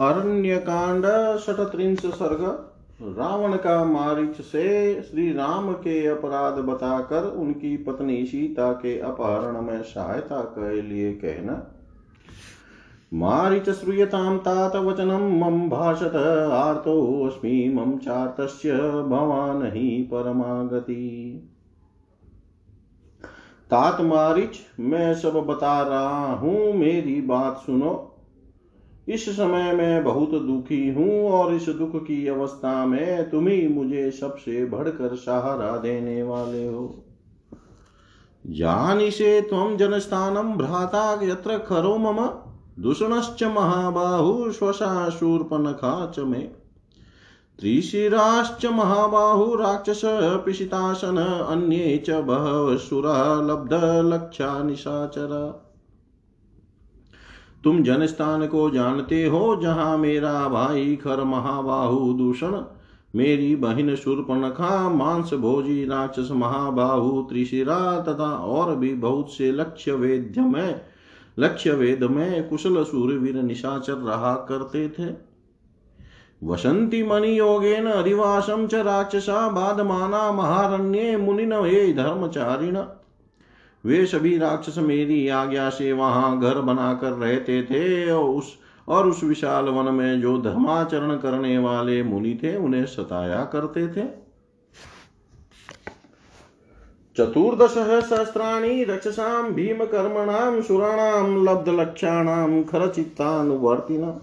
अरण्य कांड शतत्रिंश सर्ग रावण का मारिच से श्री राम के अपराध बताकर उनकी पत्नी सीता के अपहरण में सहायता के लिए कहना। मारिच श्रूयतां तात वचनं, मम भाषत आर्तोऽस्मि, मम चार्तस्य भवान् हि परमागति। तात मारिच, मैं सब बता रहा हूँ, मेरी बात सुनो। इस समय मैं बहुत दुखी हूँ और इस दुख की अवस्था में तुम ही मुझे सबसे बढ़कर सहारा देने वाले हो। जानिषे त्वं जनस्थानं भ्राता यत्र खरो मम, दूषणश्च महाबाहु स्वशा शूर्पणखा च मे। त्रिशिराश्च महाबाहु राक्षस पिशितासन, अन्ये च बहवसुरा लब्धलक्षा निशाचरा तुम जनस्थान को जानते हो, जहाँ मेरा भाई खर महाबाहु दूषण, मेरी बहन शूर्पणखा मांस भोजी राक्षस महाबाहु त्रिशिरा, तथा और भी बहुत से लक्ष्य वेद्य में लक्ष्य वेद में कुशल सूर्यवीर निशाचर रहा करते थे। वसंती मणि योगेन अधिवासम च राक्षसा, बाधमाना महारण्ये मुनिन ये धर्मचारिण। वे सभी राक्षस मेरी आज्ञा से वहाँ घर बनाकर रहते थे और उस और उस विशाल वन में जो धर्माचरण करने वाले मुनि थे, उन्हें सताया करते थे। चतुर्दश सहस्राणी रक्षसां, भीमकर्मणां, सुराणां, लब्धलक्षाणां, खरचित्तानुवर्तिना।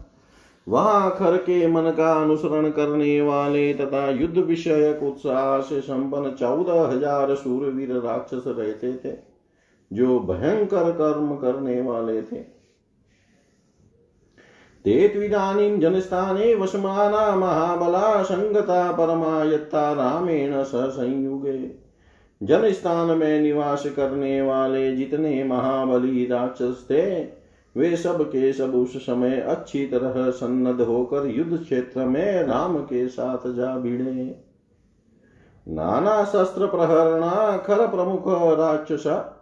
वहाँ खर के मन का अनुसरण करने वाले तथा युद्ध विषयक उत्साह से संपन्न चौदह हज़ार सूरवीर राक्षस रहते थे। जो भयंकर कर्म करने वाले थे। ते त्विदानीं जनस्थाने वसमाना महाबला संगता परमा यत्ता रामेण स संयुगे जनस्थान में निवास करने वाले जितने महाबली राक्षस थे, वे सब के सब उस समय अच्छी तरह सन्नद होकर युद्ध क्षेत्र में राम के साथ जा भिड़े। नाना शस्त्र प्रहरणा, खर प्रमुख राक्षसा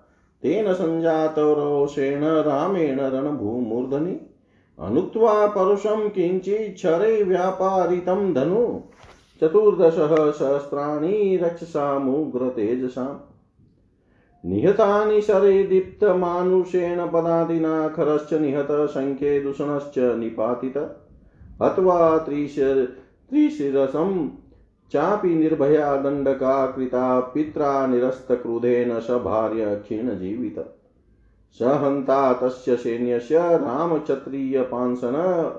तेन सञ्जातरोषेण रामेण रणभूमूर्धनि। अनुक्त्वा परुषं किञ्चिच्छरे व्यापारितं धनु। चतुर्दशः सहस्राणि रक्षसामुग्रतेजसाम्। निहतानि शरे दीप्तमानुषेण पदातिना खरश्च निहत शङ्खे दूषणश्च निपातित। हत्वा त्रिशिर त्रिशिरसं चापि निर्भया दण्डका कृता पित्रा निरस्तक्रुधेन स भार्य क्षीणजीवित स हन्ता तस्य सैन्यस्य रामक्षत्रियपांसन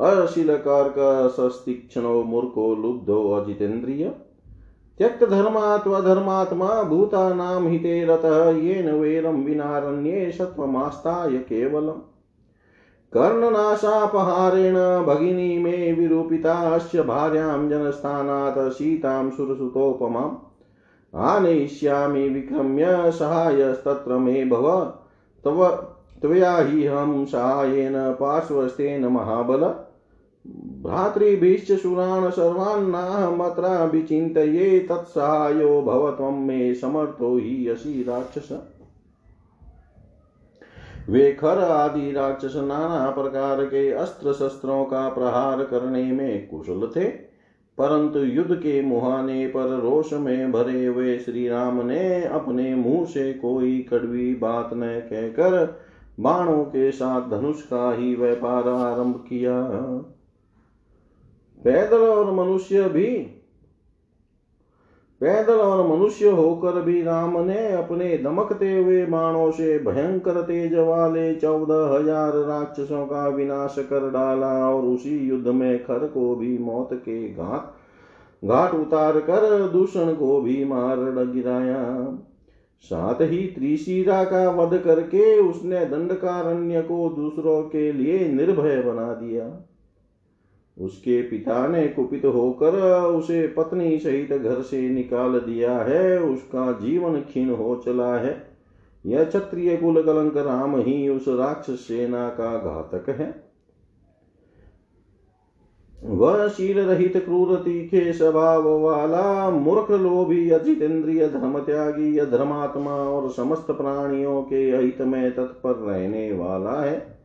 अशिलकर्कसस्तीक्ष्णो मूर्खो लुब्धो अजितेन्द्रिय। त्यक्तधर्मात्वधर्मात्मा भूतानां हिते रतः येन वैरं विनारण्ये सत्त्वमास्ताय केवलम्। कर्णनाशापहारेण भगिनी मे विरूपिताश्च भार्यां जनस्थानात् सीतां सुरसुतोपमाम्। आनयिष्यामि विक्रम्य सहायस्तत्र मे भव। तव, त्वया हि अहं सहायेन पार्श्वस्थेन महाबल। भ्रातृभिश्च सुरान् सर्वान्नाहमत्र विचिन्तये तत्सहायो भव त्वं मे समर्थो हि असि राक्षस। वे खर आदि राक्षस नाना प्रकार के अस्त्र शस्त्रों का प्रहार करने में कुशल थे, परंतु युद्ध के मुहाने पर रोष में भरे हुए श्री राम ने अपने मुँह से कोई कड़वी बात न कहकर बाणों के साथ धनुष का ही व्यापार आरंभ किया। पैदल और मनुष्य भी पैदल और मनुष्य होकर भी राम ने अपने दमकते हुए बाणों से भयंकर तेज वाले चौदह हज़ार राक्षसों का विनाश कर डाला और उसी युद्ध में खर को भी मौत के घाट घाट उतार कर दूषण को भी मार गिराया। साथ ही त्रिशिरा का वध करके उसने दंडकारण्य को दूसरों के लिए निर्भय बना दिया। उसके पिता ने कुपित होकर उसे पत्नी सहित घर से निकाल दिया है, उसका जीवन क्षीण हो चला है। यह क्षत्रिय कुल कलंक राम ही उस राक्षस सेना का घातक है। वह शील रहित क्रूर तीखे स्वभाव वाला, मूर्ख लोभी अजित इंद्रिय धर्म त्यागी धर्मात्मा और समस्त प्राणियों के हित में तत्पर रहने वाला है।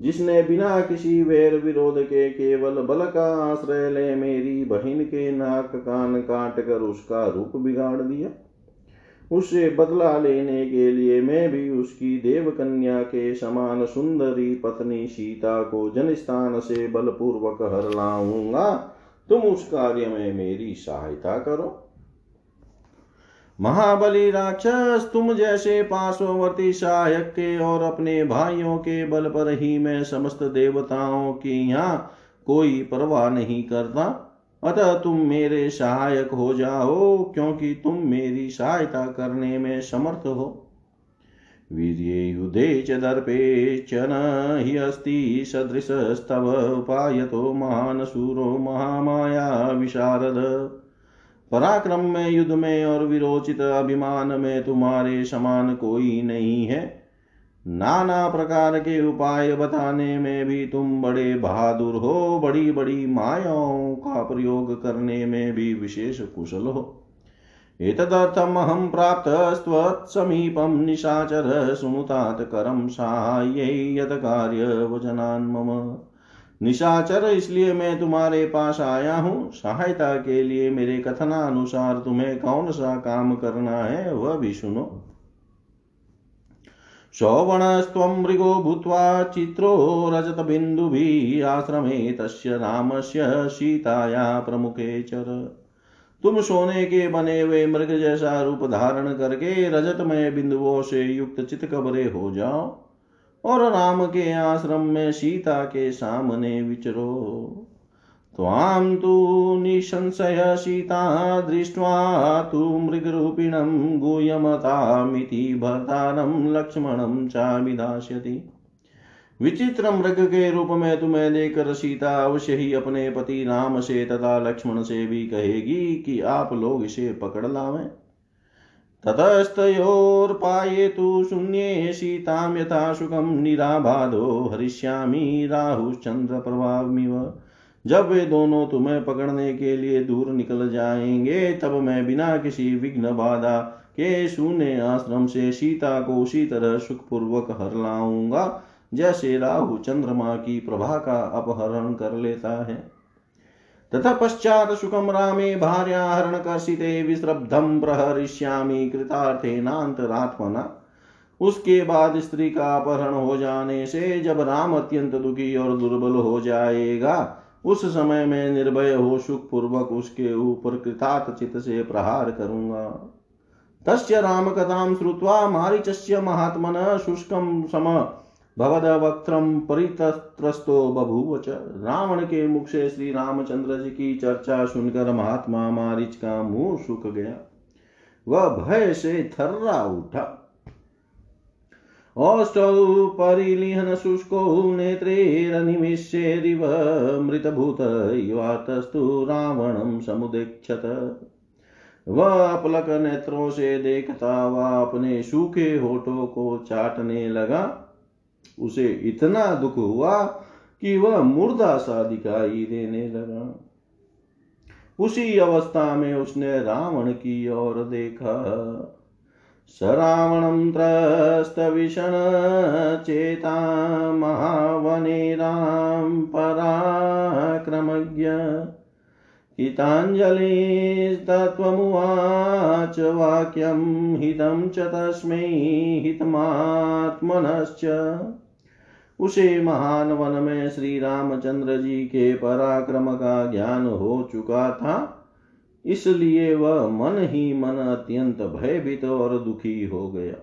जिसने बिना किसी वैर विरोध के केवल बल का आश्रय ले मेरी बहन के नाक कान काट कर उसका रूप बिगाड़ दिया। उससे बदला लेने के लिए मैं भी उसकी देव कन्या के समान सुंदरी पत्नी सीता को जन स्थान से बलपूर्वक हर लाऊँगा। तुम उस कार्य में मेरी सहायता करो। महाबली राक्षस, तुम जैसे पार्श्ववर्ती सहायक के और अपने भाइयों के बल पर ही मैं समस्त देवताओं की यहाँ कोई परवाह नहीं करता। अतः तुम मेरे सहायक हो जाओ, क्योंकि तुम मेरी सहायता करने में समर्थ हो। वीर्ये युधे च दर्पे च न हि अस्ति सदृशस्तव उपायतो महान शूरो महामाया विशारद। पराक्रम में, युद्ध में और विरोचित अभिमान में तुम्हारे समान कोई नहीं है। नाना प्रकार के उपाय बताने में भी तुम बड़े बहादुर हो। बड़ी बड़ी मायाओं का प्रयोग करने में भी विशेष कुशल हो। एतदर्थमहं प्राप्तस्त्वत्समीपं निशाचर सुमुतात करं साहाय्यै यत्कार्यवचनान् मम निशाचर, इसलिए मैं तुम्हारे पास आया हूँ। सहायता के लिए मेरे कथनानुसार तुम्हें कौन सा काम करना है, वह भी सुनो। सौवणस्त्वं मृगो भूत्वा चित्रो रजतबिन्दुभिः आश्रमे तस्य रामस्य सीताया प्रमुखे चर। तुम सोने के बने हुए मृग जैसा रूप धारण करके रजतमय बिंदुओं से युक्त चितकबरे हो जाओ। और राम के आश्रम में सीता के सामने विचरो। त्वां तु निशंशय सीता दृष्ट्वा तु मृगरूपिणं गुह्यमतामिति भर्तारं लक्ष्मणं चाभिधास्यति विचित्र मृग के रूप में तुम्हें देखकर सीता अवश्य ही अपने पति राम से तथा लक्ष्मण से भी कहेगी कि आप लोग इसे पकड़ लावें। ततस्तयोर्पायेतु शून्ये सीतां यथा सुखं निराबाधो। हरिष्यामि राहुश्चन्द्रप्रभामिव जब वे दोनों तुम्हें पकड़ने के लिए दूर निकल जाएँगे, तब मैं बिना किसी विघ्न बाधा के शून्य आश्रम से सीता को उसी तरह सुखपूर्वक हर लाऊँगा, जैसे राहु चंद्रमा की प्रभा का अपहरण कर लेता है। तथा पश्चात सुखम रामे भार्याहरण कर्षिते विश्रब्धम प्रहरिष्यामी कृतार्थेनांतरात्मना उसके बाद स्त्री का अपहरण हो जाने से जब राम अत्यंत दुखी और दुर्बल हो जाएगा, उस समय मैं निर्भय हो सुख पूर्वक उसके ऊपर कृतार्थ चित से प्रहार करूँगा। तस्य राम कथाम श्रुत्वा मारीचस्य महात्मन शुष्कम सम भवदवक्त्रम परितस्त्रस्तो बभूव च। रावण के मुख से श्री रामचंद्र जी की चर्चा सुनकर महात्मा मारिच का मुँह सूख गया। वह भय से थर्रा उठा। औष्टौ परिलिहन शुष्को नेत्रैरनिमिष्येरिव मृतभूत युवातस्तु रावणं समुदेक्षत। वह अपलक नेत्रों से देखता, वह अपने सूखे होठों को चाटने लगा। उसे इतना दुख हुआ कि वह मुर्दा सा दिखाई देने लगा। उसी अवस्था में उसने रावण की ओर देखा। सरावणं त्रस्तविषण चेता महावने राम पराक्रमज्ञ। हिताञ्जलिस्तत्त्वमुवाच वाक्यं हितं च तस्मै हितमात्मनश्च। उसे महान वन में श्री रामचंद्र जी के पराक्रम का ज्ञान हो चुका था, इसलिए वह मन ही मन अत्यंत भयभीत और दुखी हो गया।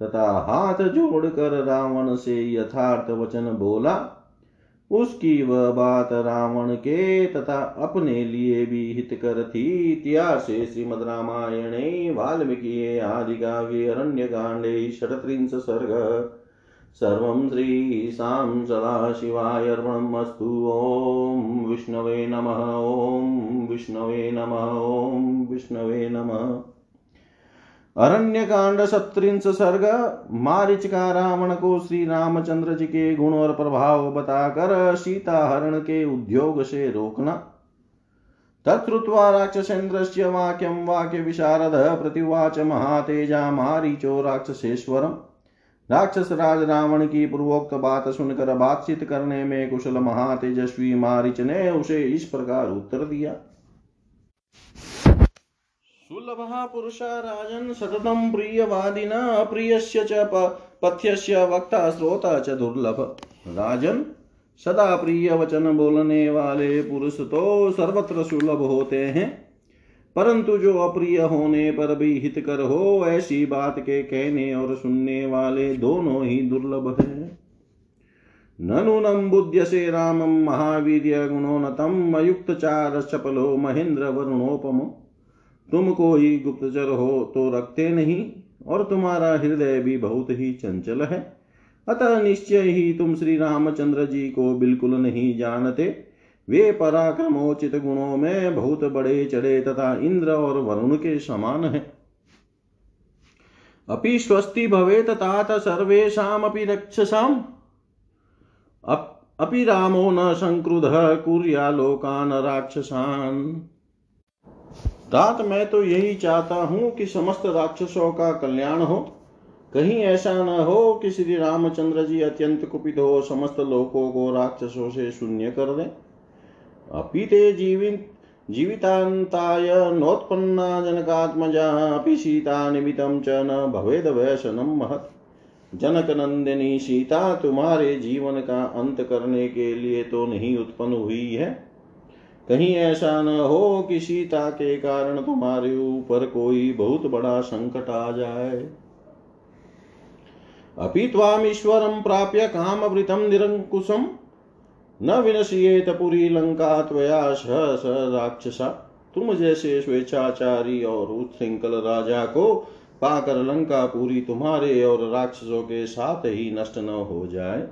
तथा हाथ जोड़कर रावण से यथार्थ वचन बोला उसकी वह बात रावण के तथा अपने लिए भी हितकर थी। इतिहास श्रीमद रामायणे, वाल्मीकि, आदि काव्ये अरण्य कांडे षट्त्रिंश सर्ग। सर्वं श्रीशां सदाशिवाय अर्पणमस्तु ॐ विष्णवे नमः। ॐ विष्णवे नमः। ॐ विष्णवे नमः। अरण्य कांड सत्रिंश सर्ग मारिच का रावण को श्री रामचंद्र जी के गुण और प्रभाव बताकर सीता हरण के उद्योग से रोकना। तत्वा राक्षसेन्द्रस्य वाक्यं विशारद, प्रतिवाच महातेजा मारीचो राक्षसेश्वरम्। राक्षस राज रावण की पूर्वोक्त बात सुनकर बातचीत करने में कुशल महातेजस्वी मारिच ने उसे इस प्रकार उत्तर दिया। सुलभ पुरुषा राजन सततम प्रियवादिना अप्रियस्य च पथ्यस्य वक्ता, श्रोता च दुर्लभ। राजन सदा प्रिय वचन बोलने वाले पुरुष तो सर्वत्र सुलभ होते हैं। परंतु जो अप्रिय होने पर भी हितकर हो, ऐसी बात के कहने और सुनने वाले दोनों ही दुर्लभ है। नूनम बुद्ध से रामम महावीर गुणोनतम तुम कोई गुप्तचर हो तो रखते नहीं, और तुम्हारा हृदय भी बहुत ही चंचल है। अतः निश्चय ही तुम श्री रामचंद्र जी को बिल्कुल नहीं जानते। वे पराक्रमोचित गुणों में बहुत बड़े चढ़े तथा इंद्र और वरुण के समान है। अपि स्वस्ति भवेत तात सर्वेषामपि रक्षसाम्। अपि रामो न संक्रुध कुर्या लोकान राक्षसान। तात मैं तो यही चाहता हूँ कि समस्त राक्षसों का कल्याण हो। कहीं ऐसा न हो कि श्री रामचंद्र जी अत्यंत कुपित हो, समस्त लोकों को राक्षसों से शून्य कर दें। अपि ते जीवित, जीवितान्ताय नोत्पन्ना जनकात्मजा, अपि सीता निमित्तं च न भवेद वैशनं महत। जनक नंदिनी, सीता, तुम्हारे जीवन का अंत करने के लिए तो नहीं उत्पन्न हुई है। कहीं ऐसा न हो कि सीता के कारण तुम्हारे ऊपर कोई बहुत बड़ा संकट आ जाए। अपि त्वामीश्वरं प्राप्य कामवृतं निरङ्कुशम् न विनश्येत पुरी लंका त्वया स राक्षसा। तुम जैसे स्वेच्छाचारी और उत्सृंखल राजा को पाकर लंका पूरी तुम्हारे और राक्षसों के साथ ही नष्ट न हो जाए।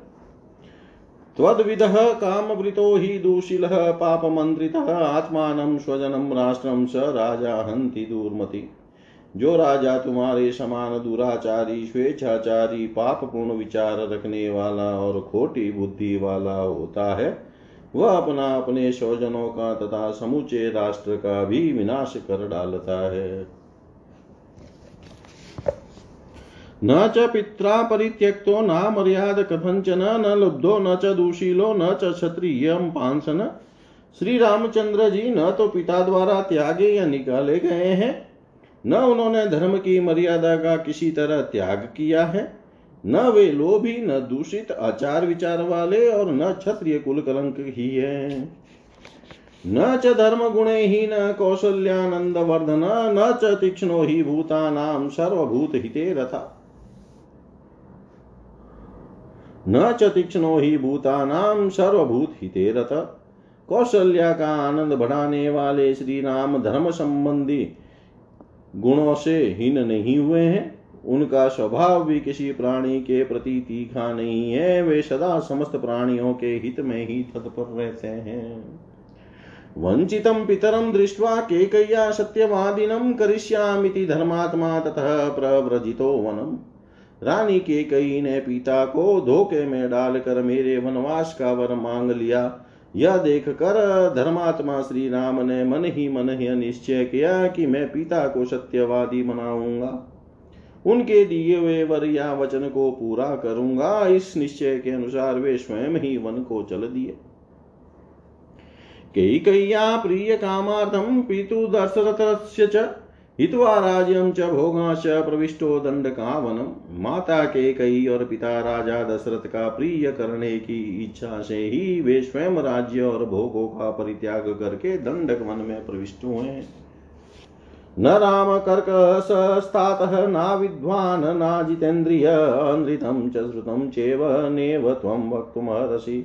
त्वद्विद कामवृतो हि दूशिलः पापमन्त्रितः आत्मानं स्वजनं राष्ट्रं स राजा हन्ति दूर्मति। जो राजा तुम्हारे समान दुराचारी, स्वेच्छाचारी पाप पूर्ण विचार रखने वाला और खोटी बुद्धि वाला होता है, वह अपना अपने स्वजनों का तथा समूचे राष्ट्र का भी विनाश कर डालता है। न च पित्रा परित्यक्तो न मर्याद कथंचन न लुब्धो, न च दूशीलो, न च क्षत्रिय पांसन श्री रामचंद्र जी न तो पिता द्वारा त्यागे या निकाले गए हैं। न उन्होंने धर्म की मर्यादा का किसी तरह त्याग किया है। न वे लोभी, न दूषित आचार विचार वाले और न क्षत्रिय कुल कलंक ही है। न च धर्म गुणे ही, न कौशल्यानंद वर्धन न च तीक्ष्णो ही भूता नाम सर्वभूत हिते रथा। न च तीक्ष्णो ही भूता नाम सर्वभूत हिते रथ कौशल्या का आनंद बढ़ाने वाले श्री राम धर्म संबंधी गुणों से हीन नहीं हुए हैं। उनका स्वभाव भी किसी प्राणी के प्रति तीखा नहीं है। वे सदा समस्त प्राणियों के हित में ही तत्पर रहते हैं। वंचितम पितरम दृष्ट्वा केकय्या सत्यवादिनम करिष्यामिति धर्मात्मा ततः प्रव्रजितो वनम। रानी के कई ने पिता को धोखे में डालकर मेरे वनवास का वर मांग लिया। यह देख कर धर्मात्मा श्री राम ने मन ही मन ही निश्चय किया कि मैं पिता को सत्यवादी बनाऊँगा। उनके दिए हुए वर या वचन को पूरा करूँगा। इस निश्चय के अनुसार वे स्वयं ही वन को चल दिए। कई कैया प्रिय कामार्थम पितु दशरथ हित्वा राज्यम च भोगाश प्रविष्टो दंड का वनम माता के कई और पिता राजा दशरथ का प्रिय करने की इच्छा से ही वे स्वयं राज्य और भोगों का परित्याग करके दंडक वन में प्रविष्ट हुए। न राम कर्क सस्तात न विद्वान, न जितेन्द्रिय, अनृतम च श्रुतम चेव नेव त्वं वक्तुमर्हसि।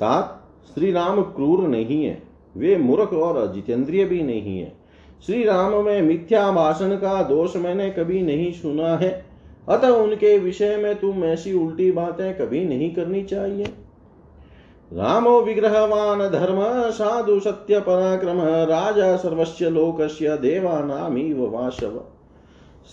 तात श्री राम क्रूर नहीं है। वे मूर्ख और जितेंद्रिय भी नहीं है। श्री राम में मिथ्या भाषण का दोष मैंने कभी नहीं सुना है। अतः उनके विषय में तुम ऐसी उल्टी बातें कभी नहीं करनी चाहिए। रामो विग्रहवान धर्म, साधु सत्य पराक्रम, राजा सर्वस्व लोकस्य देवानामीव वाशव।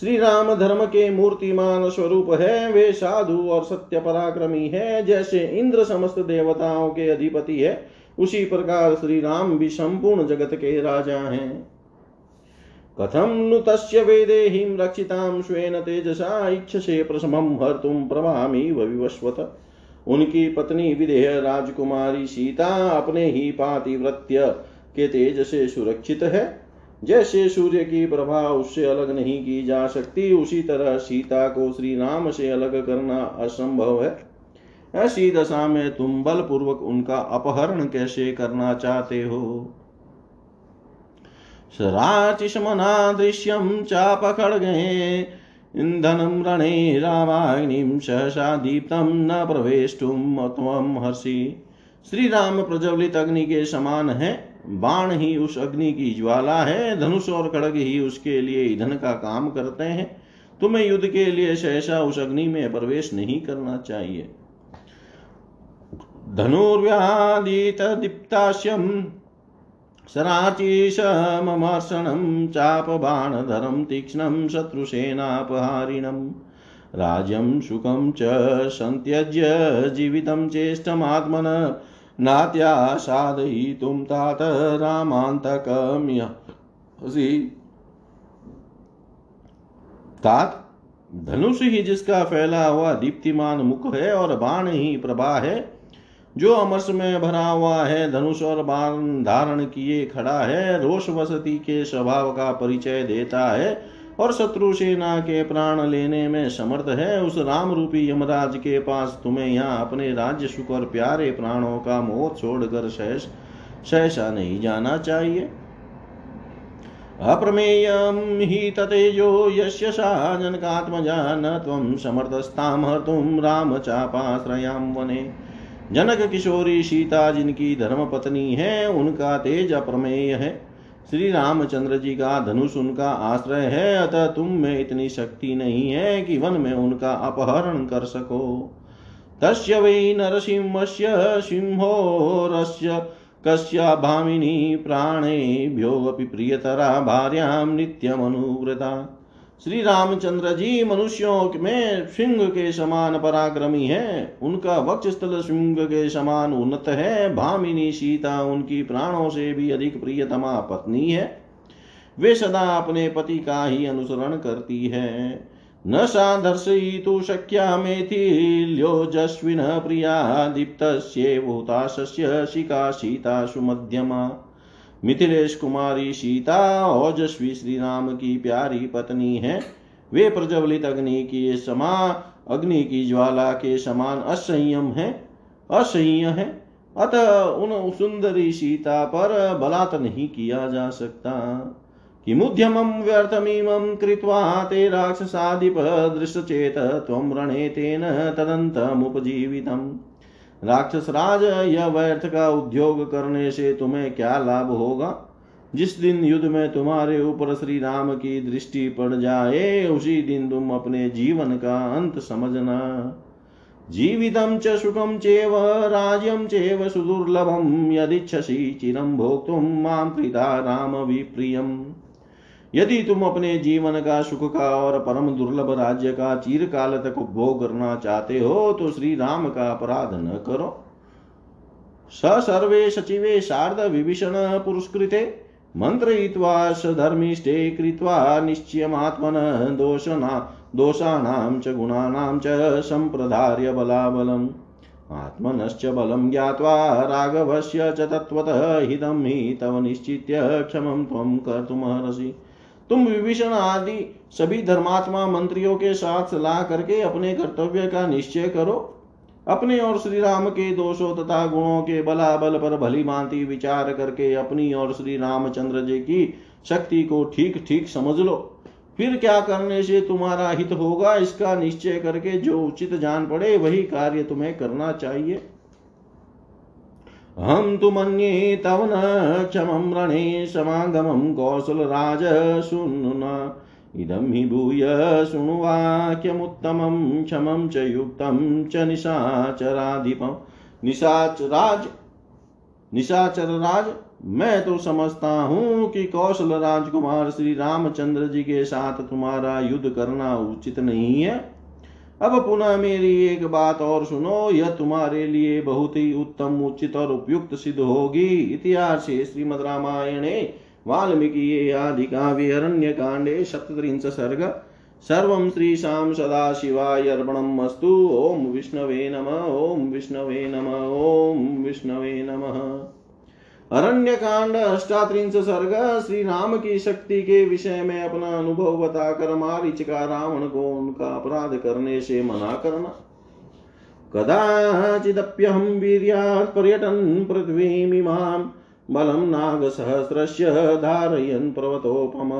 श्री राम धर्म के मूर्तिमान स्वरूप है, वे साधु और सत्य पराक्रमी है, जैसे इंद्र समस्त देवताओं के अधिपति है, उसी प्रकार श्री राम भी संपूर्ण जगत के राजा हैं। कथं नु तस्य वेदेहीं रक्षितां स्वेन तेजसा इच्छसे प्रशमं हर्तुं प्रभामीव विवस्वत। उनकी पत्नी विदेह राजकुमारी सीता अपने ही पातिव्रत्य के तेज से सुरक्षित है। जैसे सूर्य की प्रभा उससे अलग नहीं की जा सकती, उसी तरह सीता को श्री राम से अलग करना असंभव है। ऐसी दशा में तुम बलपूर्वक उनका अपहरण कैसे करना चाहते हो? सराचिशमना दृश्यम गए इन्धनं रणे रामाग्निं सहसा दीप्तं न प्रवेष्टुं त्वं हर्षि। श्री राम प्रज्वलित अग्नि के समान है, बाण ही उस अग्नि की ज्वाला है, धनुष और खड़ग ही उसके लिए ईंधन का काम करते हैं। तुम्हें युद्ध के लिए सहसा उस अग्नि में प्रवेश नहीं करना चाहिए। धनुर्व्यादित दीप्ताश्यम सराचीशममर्षणं चापबाणधरं तीक्ष्णं शत्रुसेनापहारिणम् राज्यं सुखं च सन्त्यज्य जीवितं चेष्टमात्मन नात्यासादयितुं तात रामान्तकम्यसि तात, धनुष ही जिसका फैला हुआ दीप्तिमान मुख है और बाण ही प्रभा है जो अमरस में भरा हुआ है, धनुष और बाण धारण किए खड़ा है, रोष वसती के स्वभाव का परिचय देता है और शत्रु सेना के प्राण लेने में समर्थ है, उस राम रूपी यमराज के पास तुम्हें यहाँ अपने राज्य सुख और प्यारे प्राणों का मोह छोड़कर सहस सहसा नहीं जाना चाहिए। अप्रमेयं हि ततेजो यस्य सा जनकात्मजा न त्वं समर्थस्तां हर्तुं रामचापाश्रयां वने। जनक किशोरी सीता जिनकी धर्म पत्नी है, उनका तेज अप्रमेय है। श्री रामचंद्र जी का धनुष उनका आश्रय है, अतः तुम में इतनी शक्ति नहीं है कि वन में उनका अपहरण कर सको। तस्य वै नरसिंहस्य सिंहोरस्य कस्या भामिनी प्राणेभ्योऽपि प्रियतरा, भार्यां नित्यमनुव्रता। श्री रामचंद्र जी मनुष्यों में सिंह के समान पराक्रमी है। उनका वक्ष स्थल सिंह के समान उन्नत है। भामिनी सीता उनकी प्राणों से भी अधिक प्रियतमा पत्नी है। वे सदा अपने पति का ही अनुसरण करती है। न साधर्शयितु शक्या मेथिल्योजस्विन प्रिया दीप्त दीप्तस्येवोताशस्य शिका सीता सुमध्यमा। मिथिलेश कुमारी सीता ओजस्वी श्री राम की प्यारी पत्नी है। वे प्रज्वलित अग्नि की समा, अग्नि की ज्वाला के समान असंयम है। असह्य है। अतः उन सुंदरी सीता पर बलात् नहीं किया जा सकता। किमुद्यमं व्यर्थमिमं कृत्वा ते राक्षसाधिप दृष्टचेत त्वं रणे तेन तदन्तमुपजीवितम्। राक्षस राज यह व्यर्थ का उद्योग करने से तुम्हें क्या लाभ होगा? जिस दिन युद्ध में तुम्हारे ऊपर श्री राम की दृष्टि पड़ जाए, उसी दिन तुम अपने जीवन का अंत समझना। जीवितं च सुखं चेव राज्यं चेव सुदुर्लभं यदिच्छसि चिरं भोक्तुं माँ कृता रामविप्रियम् यदि तुम अपने जीवन का, सुख का और परम दुर्लभ राज्य का चीर काल तक उपभोग करना चाहते हो तो श्री राम का अपराध न करो। स सर्वे सचिवे शारद विभीषण पुरस्कृते मन्त्रयित्वा धर्मिष्ठे कृत्वा निश्चयमात्मन दोषना, दोषाणां च गुणानां च सम्प्रदार्य बलाबलम्। आत्मनश्च बलं ज्ञात्वा राघवस्य च तत्त्वतः हितं हि तव निश्चित्य क्षमं त्वं कर्तुमर्हसि। तुम विभीषण आदि सभी धर्मात्मा मंत्रियों के साथ सलाह करके अपने कर्तव्य का निश्चय करो। अपने और श्री राम के दोषों तथा गुणों के बलाबल पर भली भांति विचार करके अपनी और श्री रामचंद्र जी की शक्ति को ठीक ठीक समझ लो। फिर क्या करने से तुम्हारा हित होगा, इसका निश्चय करके जो उचित जान पड़े, वही कार्य तुम्हें करना चाहिए। अहं तु मन्ये तव न क्षमं रणे समागमं कौशलराज शृणुन इदं हि भूय शृणुवाक्यमुत्तमं क्षमं च युक्तं च निशाचराधिपं। निशाचराज निशाचर राज मैं तो समझता हूँ कि कौशल राजकुमार श्री रामचंद्र जी के साथ तुम्हारा युद्ध करना उचित नहीं है। अब पुनः मेरी एक बात और सुनो, यह तुम्हारे लिए बहुत ही उत्तम, उचित और उपयुक्त सिद्ध होगी। इतिहास श्रीमद रामायणे, वाल्मीकि आदि काव्य, अरण्य कांडे सप्तत्रिंश सर्ग, सर्व सर्वं श्रीशां सदाशिवाय अर्पणम् अस्तु। ॐ विष्णवे नम ॐ विष्णवे नम ॐ विष्णवे नमः। अरण्य कांड अष्टात्रिंश सर्ग श्री राम की शक्ति के विषय में अपना अनुभव बताकर मारिच का रावण को उनका अपराध करने से मना करना। कदाचिदप्यहं वीर्यात् पर्यटन् पृथ्वीमिमां बलं नागसहस्रस्य धारयन् पर्वतोपम।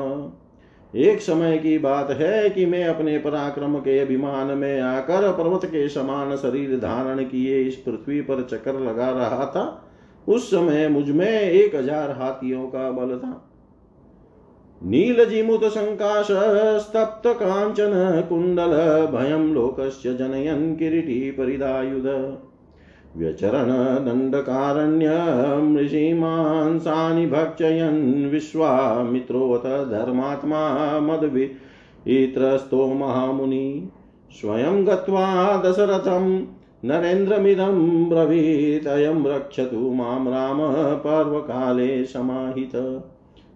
एक समय की बात है कि मैं अपने पराक्रम के अभिमान में आकर पर्वत के समान शरीर धारण किए इस पृथ्वी पर चक्कर लगा रहा था। उस समय मुझमें एक हज़ार हाथियों का बल था। नीलजिमुत संकाश स्तप्त कांचन, कुंडल, भयं लोकस्य जनयन् किरीटी परिदायुध। व्यचरण दण्डकारण्यं ऋषिमांसानि भक्षयन् विश्वामित्रोऽथ धर्मात्मा मद्वित्रस्तो महामुनि। स्वयं गत्वा दशरथं नरेन्द्रमिदं ब्रवीत् अयं रक्षतु माँ राम पर्वकाले समाहित।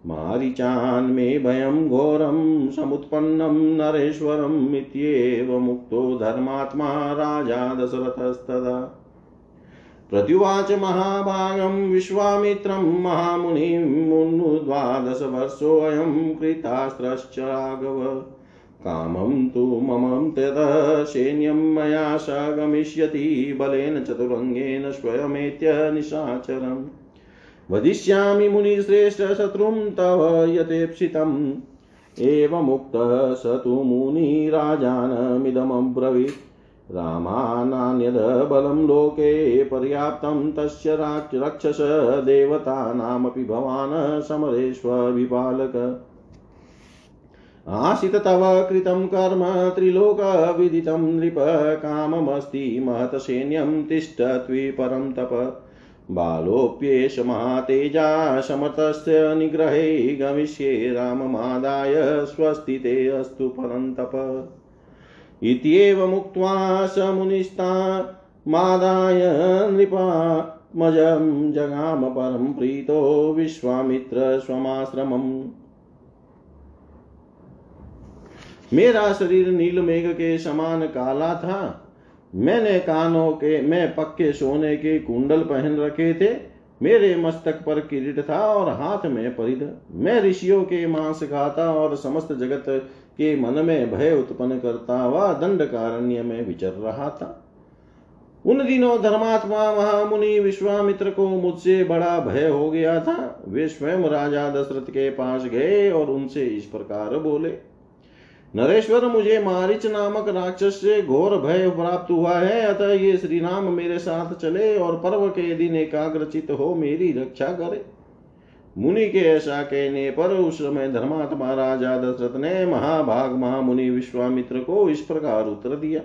मारिचान्मे भयं घोरं समुत्पन्नं नरेश्वरम् इत्येव मुक्तो धर्मात्मा राजा दशरथस्तदा। प्रत्युवाच महाभागं विश्वामित्रं महामुनिं मुन्नुद्वादशवर्षोऽयं कृतास्त्रश्च राघव। कामं तु मम त्यतः सैन्यं मया स गमिष्यति बलेन चतुरङ्गेन स्वयमेत्य निशाचरम्। वदिष्यामि मुनिश्रेष्ठ शत्रुं तव यथेप्सितम् एवमुक्तः स तु मुनिराजानमिदमब्रवीत्। रामानान्यद बलं लोके पर्याप्तं, तस्य रक्षस देवतानामपि भवान् समरेष्वविपालक आशित तव कृतं कर्म त्रिलोकविदितं नृप काममस्ति महतसैन्यं तिष्ठ त्विपरं तप। बालोऽप्येष महातेजा समर्थस्य निग्रहे गमिष्ये राममादाय स्वस्ति अस्तु परन्तप इत्येवमुक्त्वा स मुनिस्ता मादाय नृपामजं जगाम परं प्रीतो विश्वामित्र स्वमाश्रमम् मेरा शरीर नील मेघ के समान काला था। मैंने कानों के, मैं पक्के सोने के कुंडल पहन रखे थे। मेरे मस्तक पर किरीट था और हाथ में परिध। मैं ऋषियों के मांस खाता और समस्त जगत के मन में भय उत्पन्न करता हुआ दंड कारण्य में विचर रहा था। उन दिनों धर्मात्मा महामुनि विश्वामित्र को मुझसे बड़ा भय हो गया था। वे स्वयं राजा दशरथ के पास गए और उनसे इस प्रकार बोले नरेश्वर, मुझे मारिच नामक राक्षस से घोर भय प्राप्त हुआ है, अतः ये श्री राम मेरे साथ चले और पर्व के दिन एकाग्रचित हो मेरी रक्षा करे। मुनि के ऐसा कहने पर उस समय धर्मात्मा राजा दशरथ ने महाभाग महामुनि विश्वामित्र को इस प्रकार उत्तर दिया।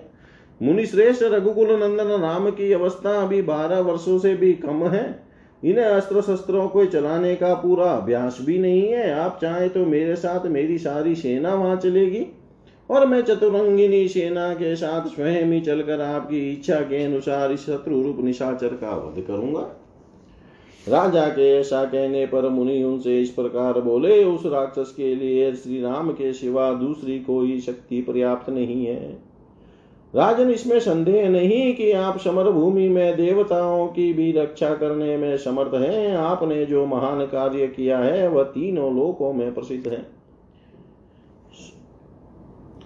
मुनि श्रेष्ठ रघुकुल नंदन राम की अवस्था अभी बारह वर्षों से भी कम है। इन्हें अस्त्र शस्त्रों को चलाने का पूरा अभ्यास भी नहीं है। आप चाहे तो मेरे साथ मेरी सारी सेना वहाँ चलेगी और मैं चतुरंगिनी सेना के साथ स्वयं ही चलकर आपकी इच्छा के अनुसार इस शत्रु रूप निशाचर का वध करूँगा। राजा के ऐसा कहने पर मुनि उनसे इस प्रकार बोले, उस राक्षस के लिए श्री राम के सिवा दूसरी कोई शक्ति पर्याप्त नहीं है। राजन, इसमें संदेह नहीं कि आप समर भूमि में देवताओं की भी रक्षा करने में समर्थ हैं। आपने जो महान कार्य किया है, वह तीनों लोकों में प्रसिद्ध है।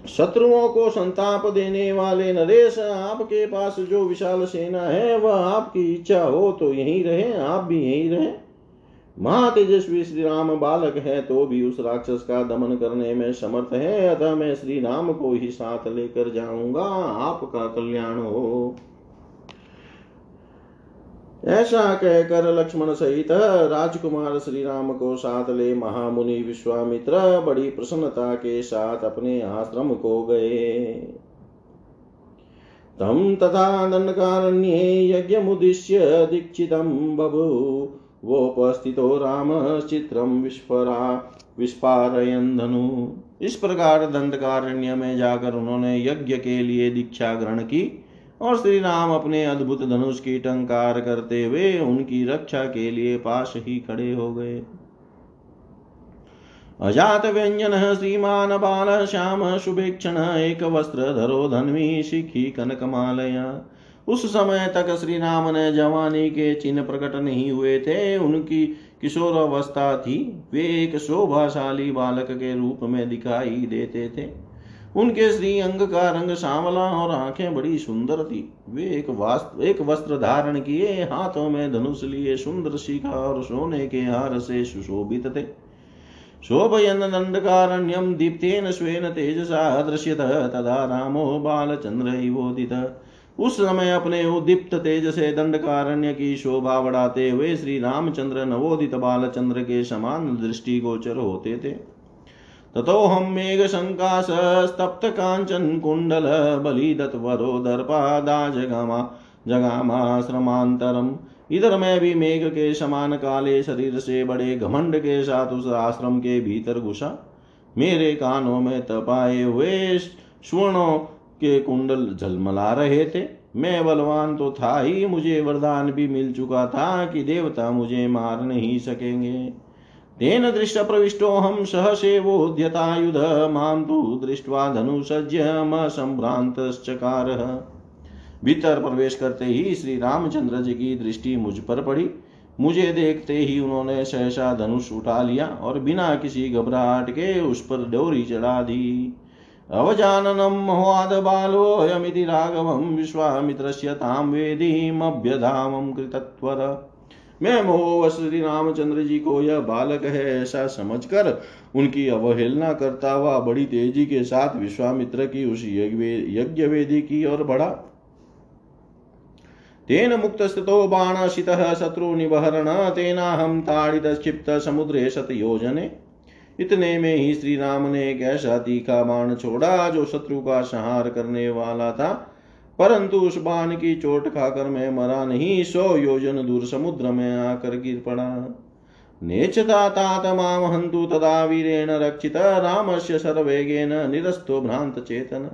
शत्रुओं को संताप देने वाले नरेश, आपके पास जो विशाल सेना है, वह आपकी इच्छा हो तो यहीं रहे, आप भी यहीं रहे। महातेजस्वी श्री राम बालक है तो भी उस राक्षस का दमन करने में समर्थ है, अतः मैं श्री राम को ही साथ लेकर जाऊँगा, आपका कल्याण हो। ऐसा कहकर लक्ष्मण सहित राजकुमार श्री राम को साथ ले महामुनि विश्वामित्र बड़ी प्रसन्नता के साथ अपने आश्रम को गए। तम तथा दंडकारण्ये यज्ञमुद्दिश्य दीक्षितं बभू। वोपस्थितो राम चित्रम विस्फरा विस्पारयन धनु इस प्रकार दंडकारण्य में जाकर उन्होंने यज्ञ के लिए दीक्षा ग्रहण की और श्री राम अपने अद्भुत धनुष की टंकार करते हुए उनकी रक्षा के लिए पास ही खड़े हो गए। अजात व्यंजन श्रीमान बाल श्याम शुभेक्षण, एक वस्त्र धरो धन्वी, शिखी कनकमालया। उस समय तक श्री राम ने जवानी के चिन्ह प्रकट नहीं हुए थे। उनकी किशोर अवस्था थी। वे एक शोभाशाली बालक के रूप में दिखाई देते थे। उनके श्री अंग का रंग सांवला और आँखें बड़ी सुंदर थी। वे एक वास्त, एक वस्त्र धारण किए, हाथों में धनुष लिए, सुंदर शिखा और सोने के हार से सुशोभित थे। शोभयन दंडकारण्यम दीप्तेन स्वेन तेजसा दृश्यत तदा रामो बालचंद्र उस समय अपने उदीप्त तेज से दंडकारण्य की शोभा बढ़ाते हुए श्री रामचंद्र नवोदित बाल चंद्र के समान दृष्टि गोचर होते थे। ततोऽहं बलिदत्वरो दर्पादा जगामा जगामाश्रमान्तरम्। इधर मैं भी मेघ के समान काले शरीर से बड़े घमंड के साथ उस आश्रम के भीतर घुसा। मेरे कानों में तपाए हुए स्वर्णों के कुंडल झलमला रहे थे। मैं बलवान तो था ही, मुझे वरदान भी मिल चुका था कि देवता मुझे मार नहीं सकेंगे। तेन दृष्ट प्रविष्टो दृष्टप्रविष्टोऽहं सहसेवोद्यतायुध माँ तु दृष्ट्वा धनुसज्जमसम्भ्रान्तश्चकारः भीतर प्रवेश करते ही श्री रामचंद्र जी की दृष्टि मुझ पर पड़ी। मुझे देखते ही उन्होंने सहसा धनुष उठा लिया और बिना किसी घबराहट के उस पर डोरी चढ़ा दी। अवजाननं मोहाद बालोऽयमिति राघवं विश्वामित्रस्य तां वेदीमभ्यधामं कृतत्वर। मैं मोह श्री रामचंद्र जी को यह बालक है, ऐसा समझकर उनकी अवहेलना करता हुआ बड़ी तेज़ी के साथ विश्वामित्र की उस यज्ञ वेदी की ओर बढ़ा। तेन मुक्त स्थितो बाणशितः शत्रु निबहरण तेना हम ताड़ित क्षिप्त समुद्रे शत योजने इतने में ही श्री राम ने एक ऐसा तीखा बाण छोड़ा, जो शत्रु का संहार करने वाला था। परंतु उस बाण की चोट खाकर मैं मरा नहीं, सौ योजन दूर समुद्र में आकर गिर पड़ा। नेचता तात माम तदा वीरेण रक्षित, रामस्य सर्वेगेन निरस्तो भ्रांत चेतन।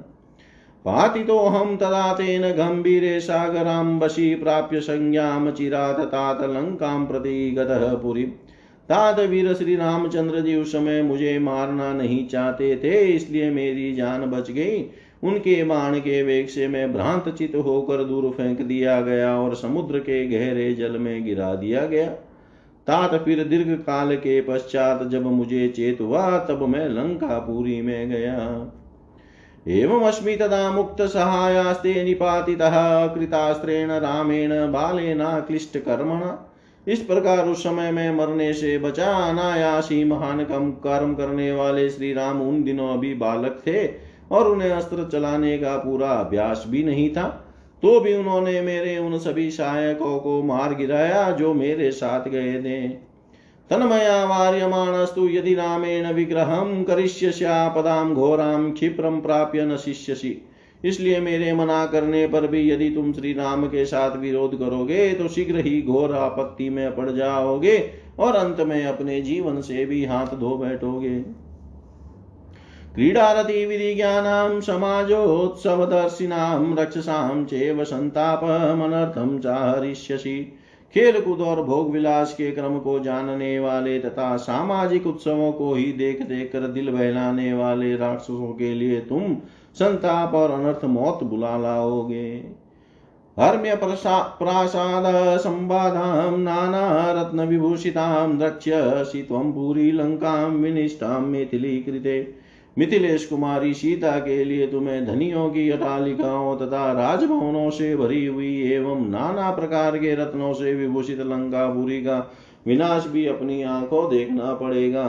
तो हम तदा तेन गंभीरे सागरां वशी प्राप्य संज्ञां चिरात तात लंकां प्रति गतः पुरी तात वीर श्री रामचंद्र जी उस समय मुझे मारना नहीं चाहते थे, इसलिए मेरी जान बच गई। उनके बाण के वेग से मैं भ्रांत चित होकर दूर फेंक दिया गया और समुद्र के गहरे जल में गिरा दिया गया। तात फिर दीर्घ काल के पश्चात जब मुझे चेत हुआ, तब मैं लंकापुरी में गया। एवं अस्मि तदा मुक्त सहायास्ते निपातितः, कृतास्त्रेण रामेण बालेना क्लिष्ट कर्मणा इस प्रकार उस समय में मरने से बचा अनायासी महान कम कर्म करने वाले श्री राम उन दिनों अभी बालक थे और उन्हें अस्त्र चलाने का पूरा अभ्यास भी नहीं था। तो भी उन्होंने मेरे उन सभी सहायकों को मार गिराया जो मेरे साथ गए थे। तन्मया वार्यमाणस्तु यदि रामेण विग्रहम करिष्यस्यापदाम घोराम क्षिप्रम प्राप्य न शिष्यसी इसलिए मेरे मना करने पर भी यदि तुम श्री राम के साथ विरोध करोगे तो शीघ्र ही घोर आपत्ति में पड़ जाओगे और अंत में अपने जीवन से भी हाथ धो बैठोगे। क्रीडारति विधिज्ञानां समाजोत्सवदर्शिनां रक्षसां चेव संतापमनर्थं चाहरिष्यसि। खेल कूद और भोग विलास के क्रम को जानने वाले तथा सामाजिक उत्सवों को ही देख देख कर दिल बहलाने वाले राक्षसों के लिए तुम संताप और अनर्थ मौत बुला लाओगे। हर्म्य प्रासाद संवादां नाना रत्न विभूषितां द्रक्ष्यसि त्वं पुरी लङ्कां विनिष्टां मिथिलीकृते मिथिलेश कुमारी, सीता के लिए तुम्हें धनियों की अटालिकाओं तथा राजभवनों से भरी हुई एवं नाना प्रकार के रत्नों से विभूषित लंकापुरी का विनाश भी अपनी आँखों देखना पड़ेगा।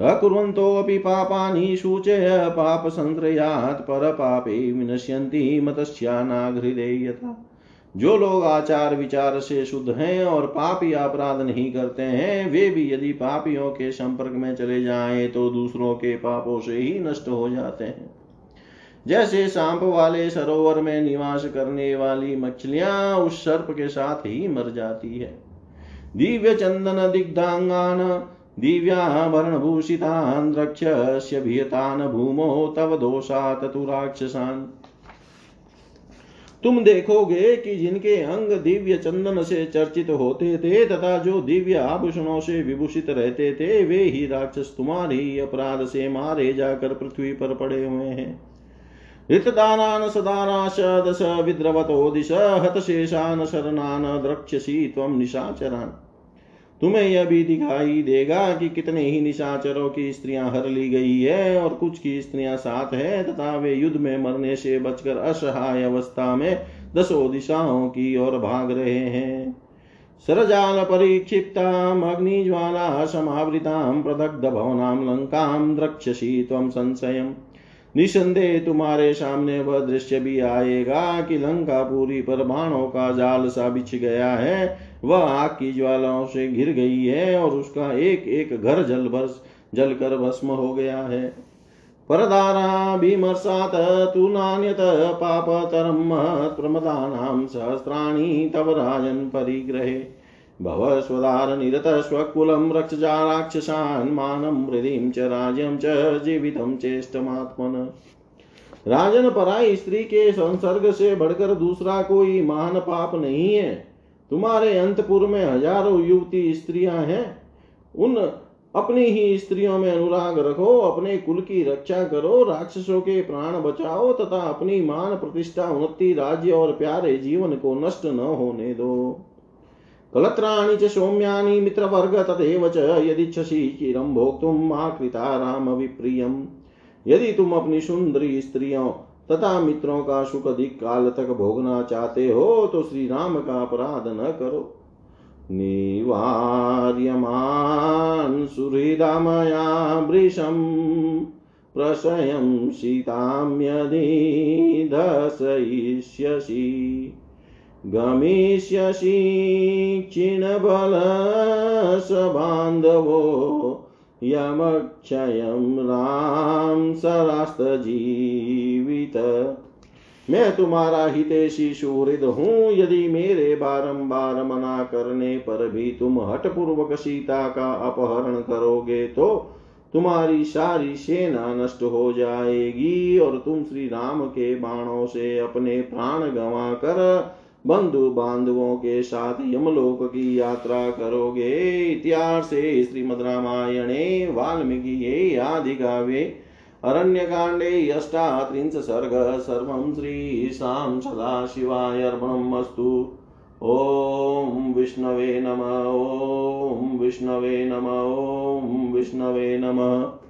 अकुर्वन्तोऽपि पापानि सूचय, पापसंत्रयात् परपापे विनश्यन्ति यथा। जो लोग आचार विचार से शुद्ध हैं और पापी अपराध नहीं करते हैं, वे भी यदि पापियों के संपर्क में चले जाएँ तो दूसरों के पापों से ही नष्ट हो जाते हैं। जैसे सांप वाले सरोवर में निवास करने वाली मछलियाँ उस सर्प के साथ ही मर जाती है। दिव्य चंदन, दिग्धांगान दिव्याभरण भूषितान रक्ष्य भूमो तव दोषात तु राक्षसान। तुम देखोगे कि जिनके अंग दिव्य चंदन से चर्चित होते थे तथा जो दिव्य आभूषणों से विभूषित रहते थे, वे ही राक्षस तुम्हारी अपराध से मारे जाकर पृथ्वी पर पड़े हुए हैं। ऋतदानान, सदानाश, दश विद्रवतो दिश हतशेषान, शरणान, द्रक्ष्यसि त्वं निशाचरान्। तुम्हें यह भी दिखाई देगा कि कितने ही निशाचरों की स्त्रियाँ हर ली गई है और कुछ की स्त्रियाँ साथ है, तथा वे युद्ध में मरने से बचकर असहाय अवस्था में दसों दिशाओं की ओर भाग रहे हैं। सरजाल परिक्षिप्ताम, अग्निज्वाला समावृताम, प्रदग्ध भवनाम, लंकाम द्रक्ष्यसी तम संशयम। निसंदेह तुम्हारे सामने वह दृश्य भी आएगा कि लंका पूरी पर बाणों का जाल सा बिछ गया है वह आग की ज्वालाओं से घिर गई है और उसका एक एक घर जल भस जलकर भस्म हो गया है। परदारा भीमर्षात् तु नान्यत पापतरं प्रमदानां सहस्राणि तव राजन् परिग्रहे। भव स्वदारनिरतः स्वकुलं रक्षजा राक्षसान् मानं हृदिं च राज्यं च जीवितं चेष्टमात्मन। राजन पराई स्त्री के संसर्ग से बढ़कर दूसरा कोई महान पाप नहीं है। तुम्हारे अंतपुर में हज़ारों युवती स्त्रियाँ हैं। उन अपनी ही स्त्रियों में अनुराग रखो, अपने कुल की रक्षा करो, राक्षसों के प्राण बचाओ तथा अपनी मान प्रतिष्ठा, उन्नति, राज्य और प्यारे जीवन को नष्ट न होने दो। कलत्राणि च सौम्यानि मित्रवर्ग तदेव च यदिच्छसि चिरं भोक्तुम् आकृता राम विप्रियम् यदि तुम अपनी सुंदरी स्त्रियों तथा मित्रों का सुख अधिक काल तक भोगना चाहते हो तो श्री राम का अपराध न करो। निवार्यमान सुहृदमया वृषं प्रशयं सीतां यदि दशयिष्यसि गमिष्यसि, क्षीणबलसबान्धवो यमक्षयं राम सरास्तजीवित। मैं तुम्हारा हितेशी सुहृद हूँ, यदि मेरे बारंबार मना करने पर भी तुम हठपूर्वक सीता का अपहरण करोगे तो तुम्हारी सारी सेना नष्ट हो जाएगी और तुम श्री राम के बाणों से अपने प्राण गंवा कर बंधु बांधवों के साथ यमलोक की यात्रा करोगे। इतिहासे श्रीमद् रामायणे, वाल्मीकि आदि काव्ये अरण्यकाण्डे अष्टात्रिंश सर्ग, सर्वं श्रीशां सदाशिवाय अर्पणम् ॐ विष्णवे नम, ॐ विष्णवे नम, ॐ विष्णवे नमः।